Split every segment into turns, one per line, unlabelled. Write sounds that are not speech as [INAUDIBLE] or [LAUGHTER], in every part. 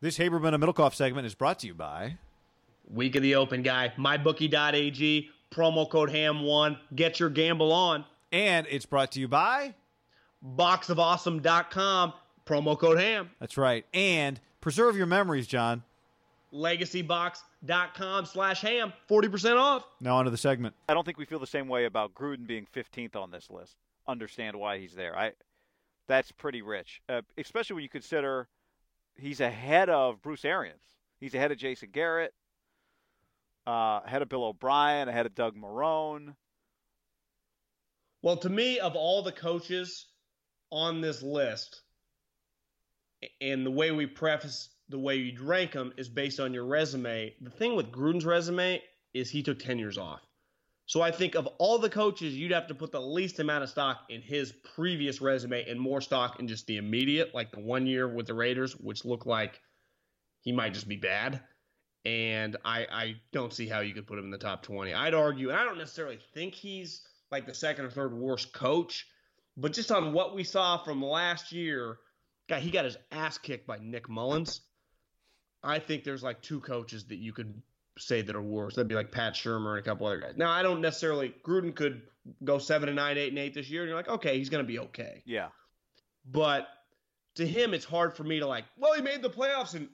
This Haberman and Middlekauff segment is brought to you by
Week of the Open guy, mybookie.ag, promo code HAM1, get your gamble on.
And it's brought to you by
boxofawesome.com, promo code HAM.
That's right. And preserve your memories, John.
legacybox.com slash ham 40% off
Now on to the segment.
I don't think we feel the same way about Gruden being 15th on this list. Understand why he's there. I that's pretty rich, uh, especially when you consider he's ahead of Bruce Arians. He's ahead of Jason Garrett, uh, ahead of Bill O'Brien, ahead of Doug Marrone.
well to me of all the coaches on this list and the way we preface the way you'd rank them is based on your resume the thing with gruden's resume is he took 10 years off so i think of all the coaches you'd have to put the least amount of stock in his previous resume and more stock in just the immediate like the one year with the raiders which looked like he might just be bad and I, I don't see how you could put him in the top 20. I'd argue, and I don't necessarily think he's like the second or third worst coach, but just on what we saw from last year, guy, he got his ass kicked by Nick Mullens. I think there's like two coaches that you could say that are worse. That'd be like Pat Shurmur and a couple other guys. Now, I don't necessarily, Gruden could go 7 and 9, 8 and 8 this year, and you're like, okay, he's going to be okay.
Yeah.
But to him, it's hard for me to like, well, he made the playoffs in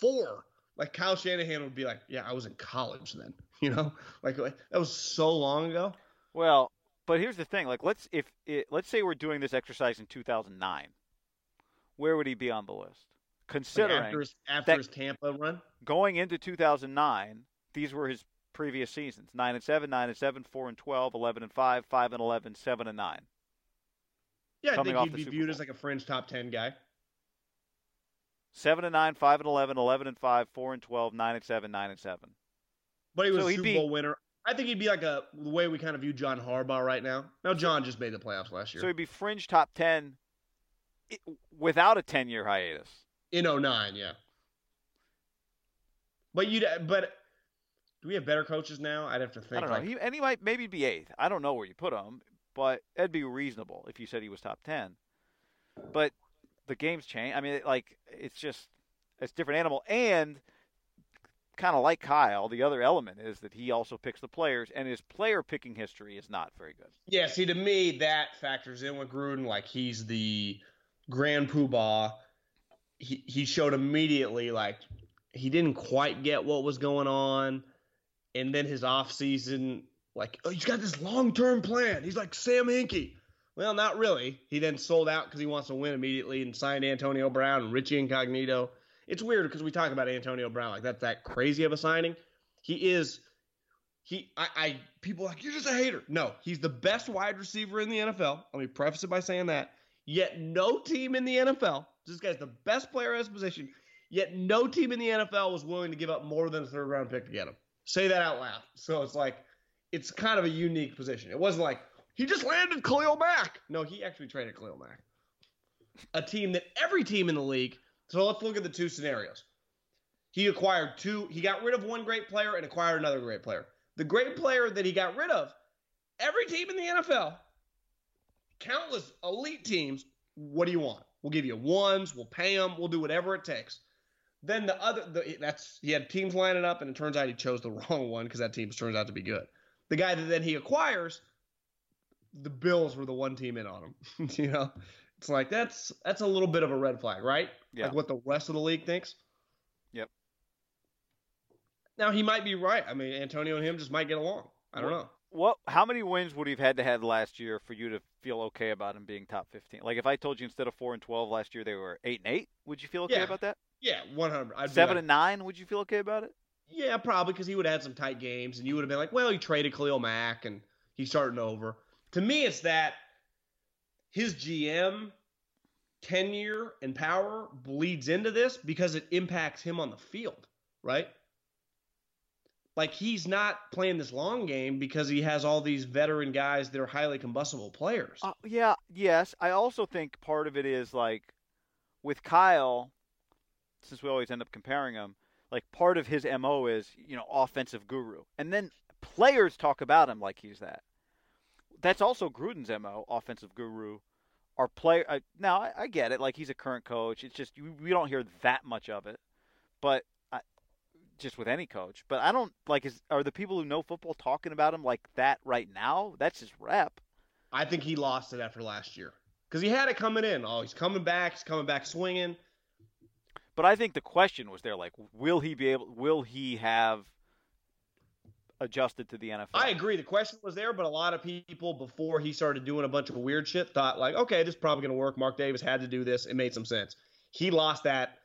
04. Like Kyle Shanahan would be like, yeah, I was in college then. [LAUGHS] You know, like, like that was so long ago.
Well, but here's the thing. Like, let's if it, let's say we're doing this exercise in 2009, where would he be on the list?
Like
Considering
after his, after
that-
his Tampa run.
going into 2009, these were his previous seasons: nine and seven, nine and seven, four and 12, 11 and five, five and 11, seven and nine.
Yeah, I think he'd be
Super
viewed
Bowl.
as like a fringe top 10 guy.
Seven and nine, five and 11, 11 and five, four and 12, nine and seven, nine and seven.
But he was
So
a Super
be-
Bowl winner. I think he'd be like a the way we kind of view John Harbaugh right now. Now John just made the playoffs last year
So he'd be fringe top 10 without a 10 year hiatus.
In 09, yeah. But you but do we have better coaches now? I'd have to think.
I don't know.
like,
He, and he might maybe be eighth. I don't know where you put him, but it'd be reasonable if you said he was top 10. But the game's change. I mean, like, it's just, it's a different animal. And kind of like Kyle, the other element is that he also picks the players, and his player picking history is not very good.
Yeah, see, to me, that factors in with Gruden. Like, he's the grand poobah. He, he showed immediately, like, he didn't quite get what was going on. And then his offseason, like, oh, he's got this long term plan. He's like Sam Hinkie. Well, not really. He then sold out because he wants to win immediately and signed Antonio Brown and Richie Incognito. It's weird because we talk about Antonio Brown like that's that crazy of a signing. He is he I, I people like you're just a hater. No, he's the best wide receiver in the NFL. Let me preface it by saying that. Yet no team in the NFL, this guy's the best player at his position. Yet no team in the NFL was willing to give up more than a third round pick to get him. Say that out loud. So it's like it's kind of a unique position. It wasn't like he just landed Khalil Mack. No, he actually traded Khalil Mack. a team that every team in the league. So let's look at the two scenarios. He acquired two, he got rid of one great player and acquired another great player. The great player that he got rid of, every team in the NFL, countless elite teams, what do you want? We'll give you ones, we'll pay them, we'll do whatever it takes. Then the other, the, that's he had teams lining up, and it turns out he chose the [LAUGHS] wrong one because that team turns out to be good. The guy that then he acquires, the Bills were the one team in on him. [LAUGHS] you know, it's like that's that's a little bit of a red flag, right?
Yeah.
Like what the rest of the league thinks.
Yep.
Now he might be right. I mean, Antonio and him just might get along. I don't know.
What? How many wins would he have had to have last year for you to feel okay about him being top fifteen? Like if I told you instead of four and twelve last year they were eight and eight, would you feel okay
Yeah.
about that?
Yeah, one hundred. I'd
Seven
like,
and nine, would you feel okay about it?
Yeah, probably because he would have had some tight games, and you would have been like, well, he traded Khalil Mack, and he's starting over. To me, it's that his GM tenure and power bleeds into this because it impacts him on the field, right? Like he's not playing this long game because he has all these veteran guys that are highly combustible players.
Uh, yeah, yes. I also think part of it is like with Kyle, since we always end up comparing him, like part of his MO is, you know, offensive guru. And then players talk about him like he's that. That's also Gruden's MO, offensive guru. Our player uh, now I, I get it, like he's a current coach. It's just we, don't hear that much of it. But I, just with any coach, but I don't like is are the people who know football talking about him like that right now? That's his rep.
I think he lost it after last year because he had it coming in. Oh, he's coming back. He's coming back swinging.
But I think the question was there, like, will he be able? Will he have adjusted to the NFL?
I agree. The question was there, but a lot of people before he started doing a bunch of weird shit thought like, okay, this is probably going to work. Mark Davis had to do this. It made some sense. He lost that.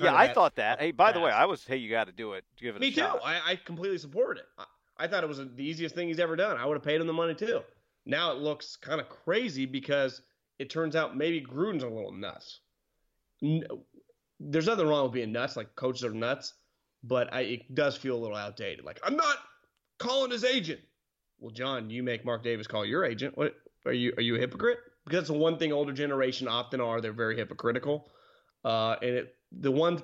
Yeah,
kinda
I
that-
thought that. Hey, by the way. I was. Hey, you got to do it. Give it
Me
a
too.
shot.
I, I completely supported it. I, I thought it was the easiest thing he's ever done. I would have paid him the money too. Now it looks kind of crazy because it turns out maybe Gruden's a little nuts. N- There's nothing wrong with being nuts. Like coaches are nuts, but I, it does feel a little outdated. Like I'm not calling his agent. Well, John, you make Mark Davis call your agent. What are you? Are you a hypocrite? Because that's the one thing older generation often are. They're very hypocritical. Uh, and it the one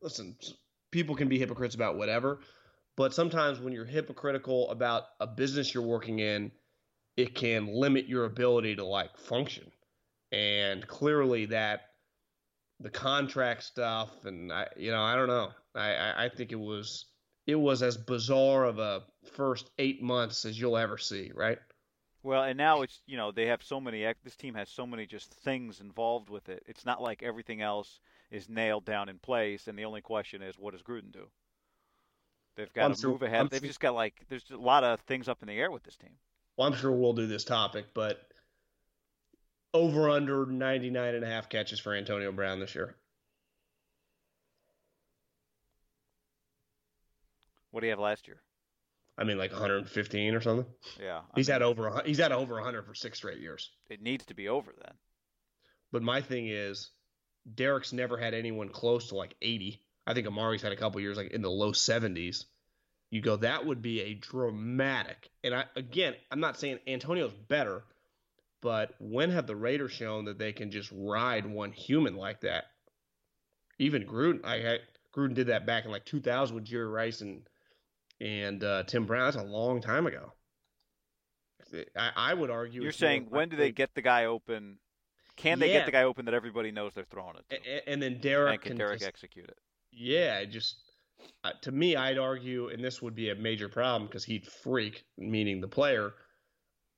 listen, people can be hypocrites about whatever, but sometimes when you're hypocritical about a business you're working in, it can limit your ability to like function. And clearly that the contract stuff and I you know, I don't know. I, I, I think it was it was as bizarre of a first eight months as you'll ever see, right?
Well, and now it's you know they have so many. This team has so many just things involved with it. It's not like everything else is nailed down in place, and the only question is what does Gruden do? They've got
I'm
to
sure-
move ahead.
I'm
They've
sure-
just got like there's a lot of things up in the air with this team.
Well, I'm sure we'll do this topic, but over under 99 and a half catches for Antonio Brown this year.
What do you have last year?
I mean, like 115 or something.
Yeah, I
He's
mean,
had over he's had over 100 for six straight years.
It needs to be over then.
But my thing is, Derek's never had anyone close to like 80. I think Amari's had a couple years like in the low 70s. You go, that would be a dramatic. And I again, I'm not saying Antonio's better, but when have the Raiders shown that they can just ride one human like that? Even Gruden, I had, Gruden did that back in like 2000 with Jerry Rice and and uh, Tim Brown. That's a long time ago. I, I would argue.
You're saying when do they get the guy open? Can they
Yeah.
get the guy open that everybody knows they're throwing it to?
A- a- and then Derek
and can
can
Derek
just-
execute it?
Yeah, just uh, to me, I'd argue, and this would be a major problem because he'd freak, meaning the player.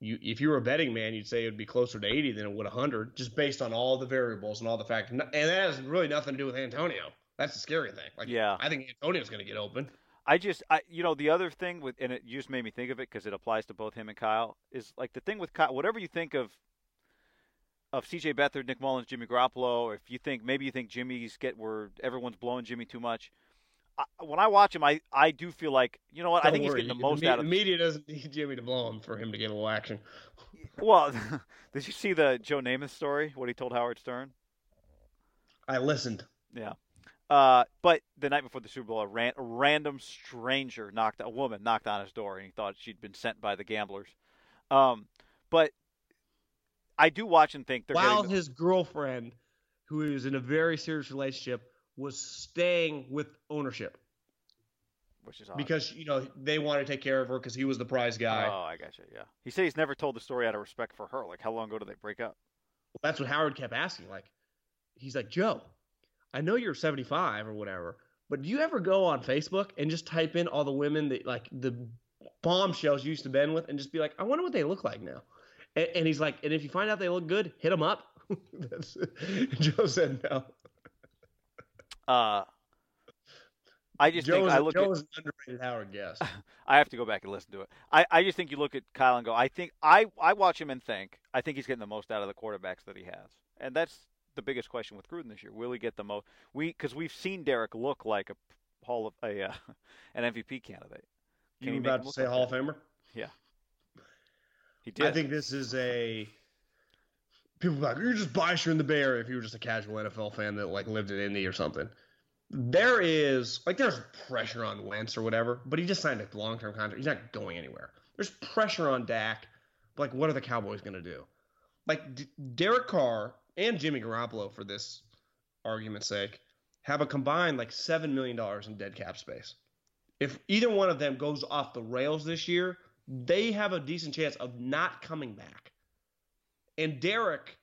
You, if you were a betting man, you'd say it would be closer to 80 than it would 100, just based on all the variables and all the factors. And that has really nothing to do with Antonio. That's the scary thing. Like,
Yeah.
I think Antonio's going to get open.
I just, I, you know, the other thing with, and it you just made me think of it because it applies to both him and Kyle, is like the thing with Kyle, whatever you think of, of C.J. Beathard, Nick Mullens, Jimmy Garoppolo, or if you think maybe you think Jimmy's get where everyone's blowing Jimmy too much. I, when I watch him, I, I do feel like you know what I
Don't
think
worry,
he's getting the most
me-
out of.
The media doesn't need Jimmy to blow him for him to get a little action.
Well, [LAUGHS] did you see the Joe Namath story? What he told Howard Stern?
I listened.
Yeah. Uh, but the night before the Super Bowl, a, ran- a random stranger knocked a woman knocked on his door, and he thought she'd been sent by the gamblers. Um, but I do watch and think they're
while
getting.
his girlfriend, who is in a very serious relationship, was staying with ownership
which is odd.
because you know they want to take care of her because he was the prize guy.
Oh, I got you. Yeah. He said he's never told the story out of respect for her. Like, how long ago did they break up?
Well, that's what Howard kept asking. Like, he's like, Joe, I know you're 75 or whatever, but do you ever go on Facebook and just type in all the women that like the bombshells you used to bend with and just be like, I wonder what they look like now? And, and he's like, and if you find out they look good, hit them up. [LAUGHS] That's, [LAUGHS] Joe said no.
Uh, I just
Joe
think
is,
I look
Joe
at.
is an underrated Howard guest. [LAUGHS]
I have to go back and listen to it. I, I just think you look at Kyle and go. I think I I watch him and think I think he's getting the most out of the quarterbacks that he has, and that's the biggest question with Gruden this year. Will he get the most? We because we've seen Derek look like a hall of a uh, [LAUGHS] an MVP candidate. Can
You about to say
like
Hall of? Famer?
Yeah, he did.
I think this is a. People like, you're just biased. In the Bay Area if you were just a casual NFL fan that like lived in Indy or something. There is like there's pressure on Wentz or whatever, but he just signed a long term contract. He's not going anywhere. There's pressure on Dak. But like, what are the Cowboys going to do? Like D- Derek Carr and Jimmy Garoppolo, for this argument's sake, have a combined like seven million dollars in dead cap space. If either one of them goes off the rails this year, they have a decent chance of not coming back. And Derek,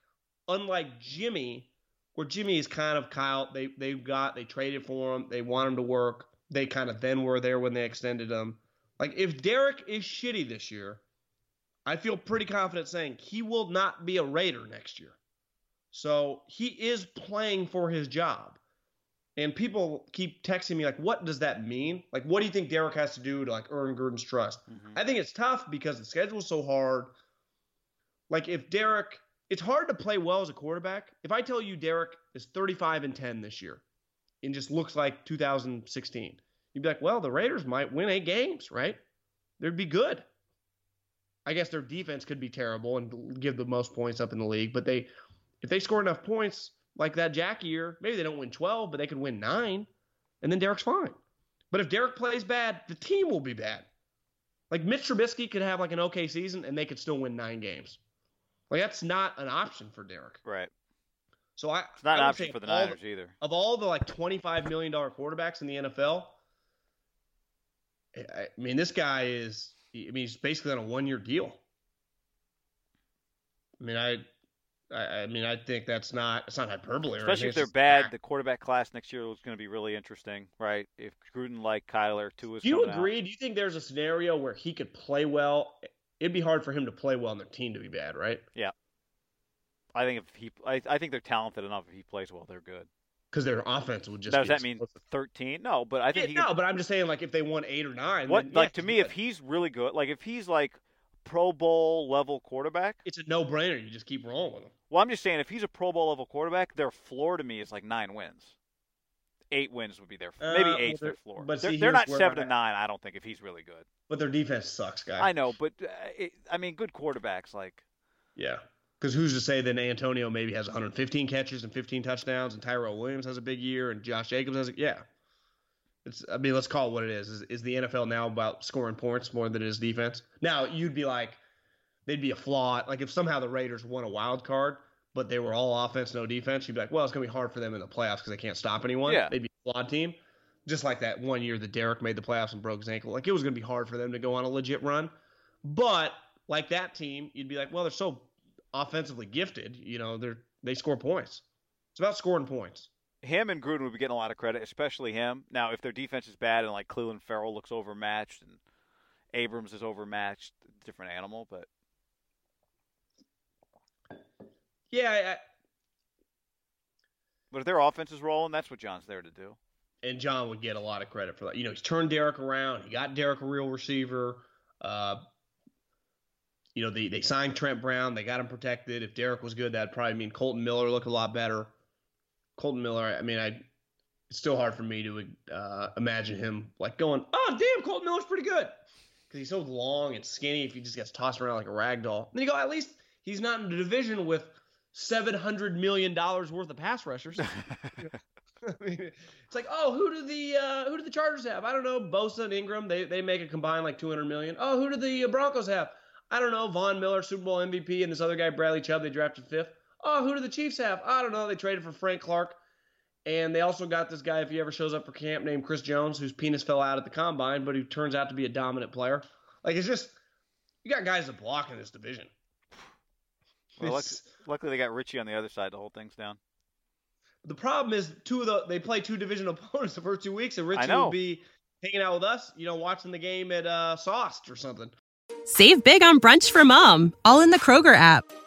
unlike Jimmy, where Jimmy is kind of Kyle, they they've got they traded for him, they want him to work. They kind of then were there when they extended him. Like if Derek is shitty this year, I feel pretty confident saying he will not be a Raider next year. So he is playing for his job. And people keep texting me like, what does that mean? Like, what do you think Derek has to do to like earn Gruden's trust?
Mhm.
I think it's tough because the schedule is so hard. Like if Derek, it's hard to play well as a quarterback. If I tell you Derek is 35 and 10 this year and just looks like 2016, you'd be like, well, the Raiders might win eight games, right? They'd be good. I guess their defense could be terrible and give the most points up in the league, but they, if they score enough points like that Jack year, maybe they don't win 12, but they could win nine, and then Derek's fine. But if Derek plays bad, the team will be bad. Like Mitch Trubisky could have like an okay season and they could still win nine games. Like that's not an option for Derek.
right.
So I
It's not
I
an option for the Niners either.
Of all the like twenty-five million dollar quarterbacks in the NFL, I mean this guy is. I mean he's basically on a one-year deal. I mean I, I, I mean I think that's not it's not hyperbole.
Especially if they're bad, the quarterback class next year is going to be really interesting, right? If Gruden like Kyler, Tua's
Do you
coming out.
agree? Do you think there's a scenario where he could play well? It'd be hard for him to play well and their team to be bad, right? Yeah.
I think if he, I, I think they're talented enough. If he plays well, they're good.
Because their offense would just.
Does
be
that mean thirteen? No, but I think
Yeah,
he.
no,
could-
but I'm just saying, like, if they won eight or nine,
what
then, yeah,
like to me,
good.
if he's really good, like if he's like Pro Bowl level quarterback.
it's a no-brainer, you just keep rolling with him.
Well, I'm just saying, if he's a Pro Bowl level quarterback, their floor to me is like nine wins. Eight wins would be their
Uh,
maybe eight's their floor.
but
they're
see,
they're not seven to nine. I don't think if he's really good.
But their defense sucks, guy.
I know, but uh, it, I mean, good quarterbacks like
Yeah. Because who's to say that Antonio maybe has 115 catches and 15 touchdowns, and Tyrell Williams has a big year, and Josh Jacobs has a yeah. It's I mean let's call it what it is. Is, is the NFL now about scoring points more than it is defense? Now you'd be like, they'd be a flaw. Like if somehow the Raiders won a wild card, but they were all offense, no defense, you'd be like, well, it's gonna be hard for them in the playoffs because they can't stop anyone.
Yeah.
They'd be a flawed team. Just like that one year that Derek made the playoffs and broke his ankle. Like it was gonna be hard for them to go on a legit run. But like that team, you'd be like, well, they're so offensively gifted. You know, they're they score points. It's about scoring points.
Him and Gruden would be getting a lot of credit, especially him. Now, if their defense is bad and like Clelin Ferrell looks overmatched and Abrams is overmatched, different animal. But
Yeah, I,
but if their offense is rolling, that's what John's there to do.
and John would get a lot of credit for that. You know, he's turned Derek around. He got Derek a real receiver. Uh, you know, they, they signed Trent Brown. They got him protected. If Derek was good, that'd probably mean Kolton Miller looked a lot better. Kolton Miller, I mean, I it's still hard for me to uh, imagine him like going, oh, damn, Kolton Miller's pretty good. Because he's so long and skinny if he just gets tossed around like a rag doll. then you go, at least he's not in the division with $700 million worth of pass rushers. [LAUGHS] I mean, [LAUGHS] it's like, oh, who do the uh, who do the Chargers have? I don't know. Bosa and Ingram, they they make a combined like 200 million. Oh, who do the Broncos have? I don't know. Von Miller, Super Bowl MVP, and this other guy, Bradley Chubb, they drafted fifth. Oh, who do the Chiefs have? I don't know. They traded for Frank Clark. And they also got this guy, if he ever shows up for camp, named Chris Jones, whose penis fell out at the combine, but who turns out to be a dominant player. Like, it's just, you got guys that block in this division.
Well, luck- luckily, they got Richie on the other side to hold things down.
The problem is, two of the they play two division [LAUGHS] opponents the first two weeks, and Richie
know.
would be hanging out with us, you know, watching the game at uh, Sauced or something.
Save big on brunch for mom, all in the Kroger app.